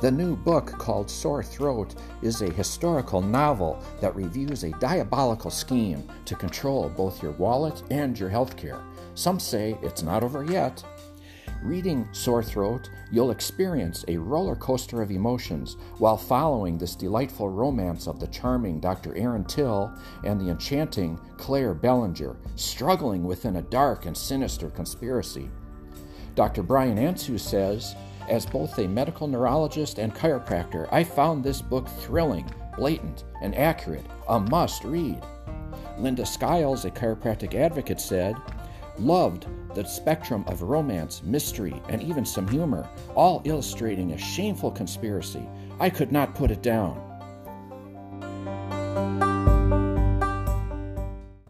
The new book called Sore Throat is a historical novel that reviews a diabolical scheme to control both your wallet and your health care. Some say it's not over yet. Reading Sore Throat, you'll experience a roller coaster of emotions while following this delightful romance of the charming Dr. Aaron Till and the enchanting Claire Bellinger, struggling within a dark and sinister conspiracy. Dr. Brian Ansu says, as both a medical neurologist and chiropractor, I found this book thrilling, blatant, and accurate, a must read. Linda Skiles, a chiropractic advocate, said, Loved the spectrum of romance, mystery, and even some humor, all illustrating a shameful conspiracy. I could not put it down.